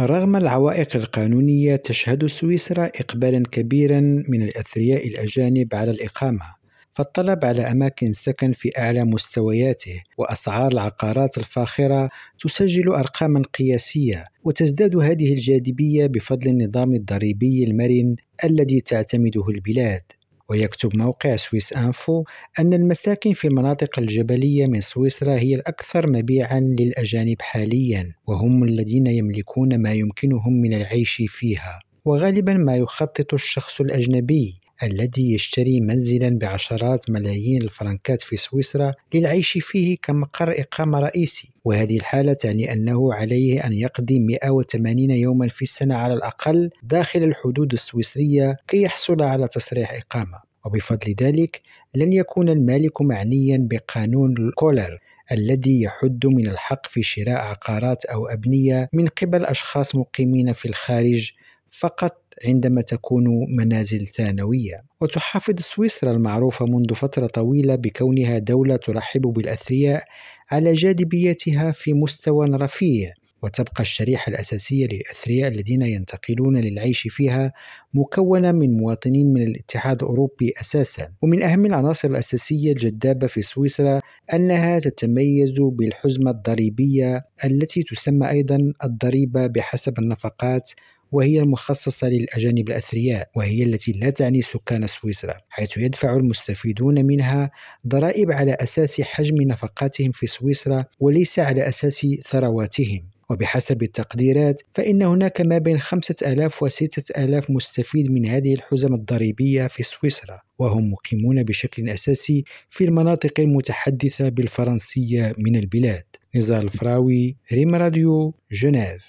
رغم العوائق القانونية تشهد سويسرا إقبالا كبيرا من الأثرياء الأجانب على الإقامة فالطلب على أماكن السكن في أعلى مستوياته وأسعار العقارات الفاخرة تسجل أرقاما قياسية وتزداد هذه الجاذبية بفضل النظام الضريبي المرن الذي تعتمده البلاد. ويكتب موقع سويس أنفو أن المساكن في المناطق الجبلية من سويسرا هي الأكثر مبيعا للأجانب حاليا وهم الذين يملكون ما يمكنهم من العيش فيها. وغالبا ما يخطط الشخص الأجنبي الذي يشتري منزلا بعشرات ملايين الفرنكات في سويسرا للعيش فيه كمقر إقامة رئيسي. وهذه الحالة تعني أنه عليه أن يقضي 180 يوما في السنة على الأقل داخل الحدود السويسرية كي يحصل على تصريح إقامة. وبفضل ذلك لن يكون المالك معنيا بقانون الكولر الذي يحد من الحق في شراء عقارات أو أبنية من قبل أشخاص مقيمين في الخارج فقط عندما تكون منازل ثانوية. وتحافظ سويسرا المعروفة منذ فترة طويلة بكونها دولة ترحب بالأثرياء على جاذبيتها في مستوى رفيع. وتبقى الشريحة الأساسية للأثرياء الذين ينتقلون للعيش فيها مكونة من مواطنين من الاتحاد الأوروبي أساسا. ومن أهم العناصر الأساسية الجذابة في سويسرا أنها تتميز بالحزمة الضريبية التي تسمى أيضا الضريبة بحسب النفقات وهي المخصصة للأجانب الأثرياء وهي التي لا تعني سكان سويسرا حيث يدفع المستفيدون منها ضرائب على أساس حجم نفقاتهم في سويسرا وليس على أساس ثرواتهم. وبحسب التقديرات فإن هناك ما بين خمسة آلاف وستة آلاف مستفيد من هذه الحزم الضريبية في سويسرا وهم مقيمون بشكل أساسي في المناطق المتحدثة بالفرنسية من البلاد. نزار الفراوي ريم راديو جنيف.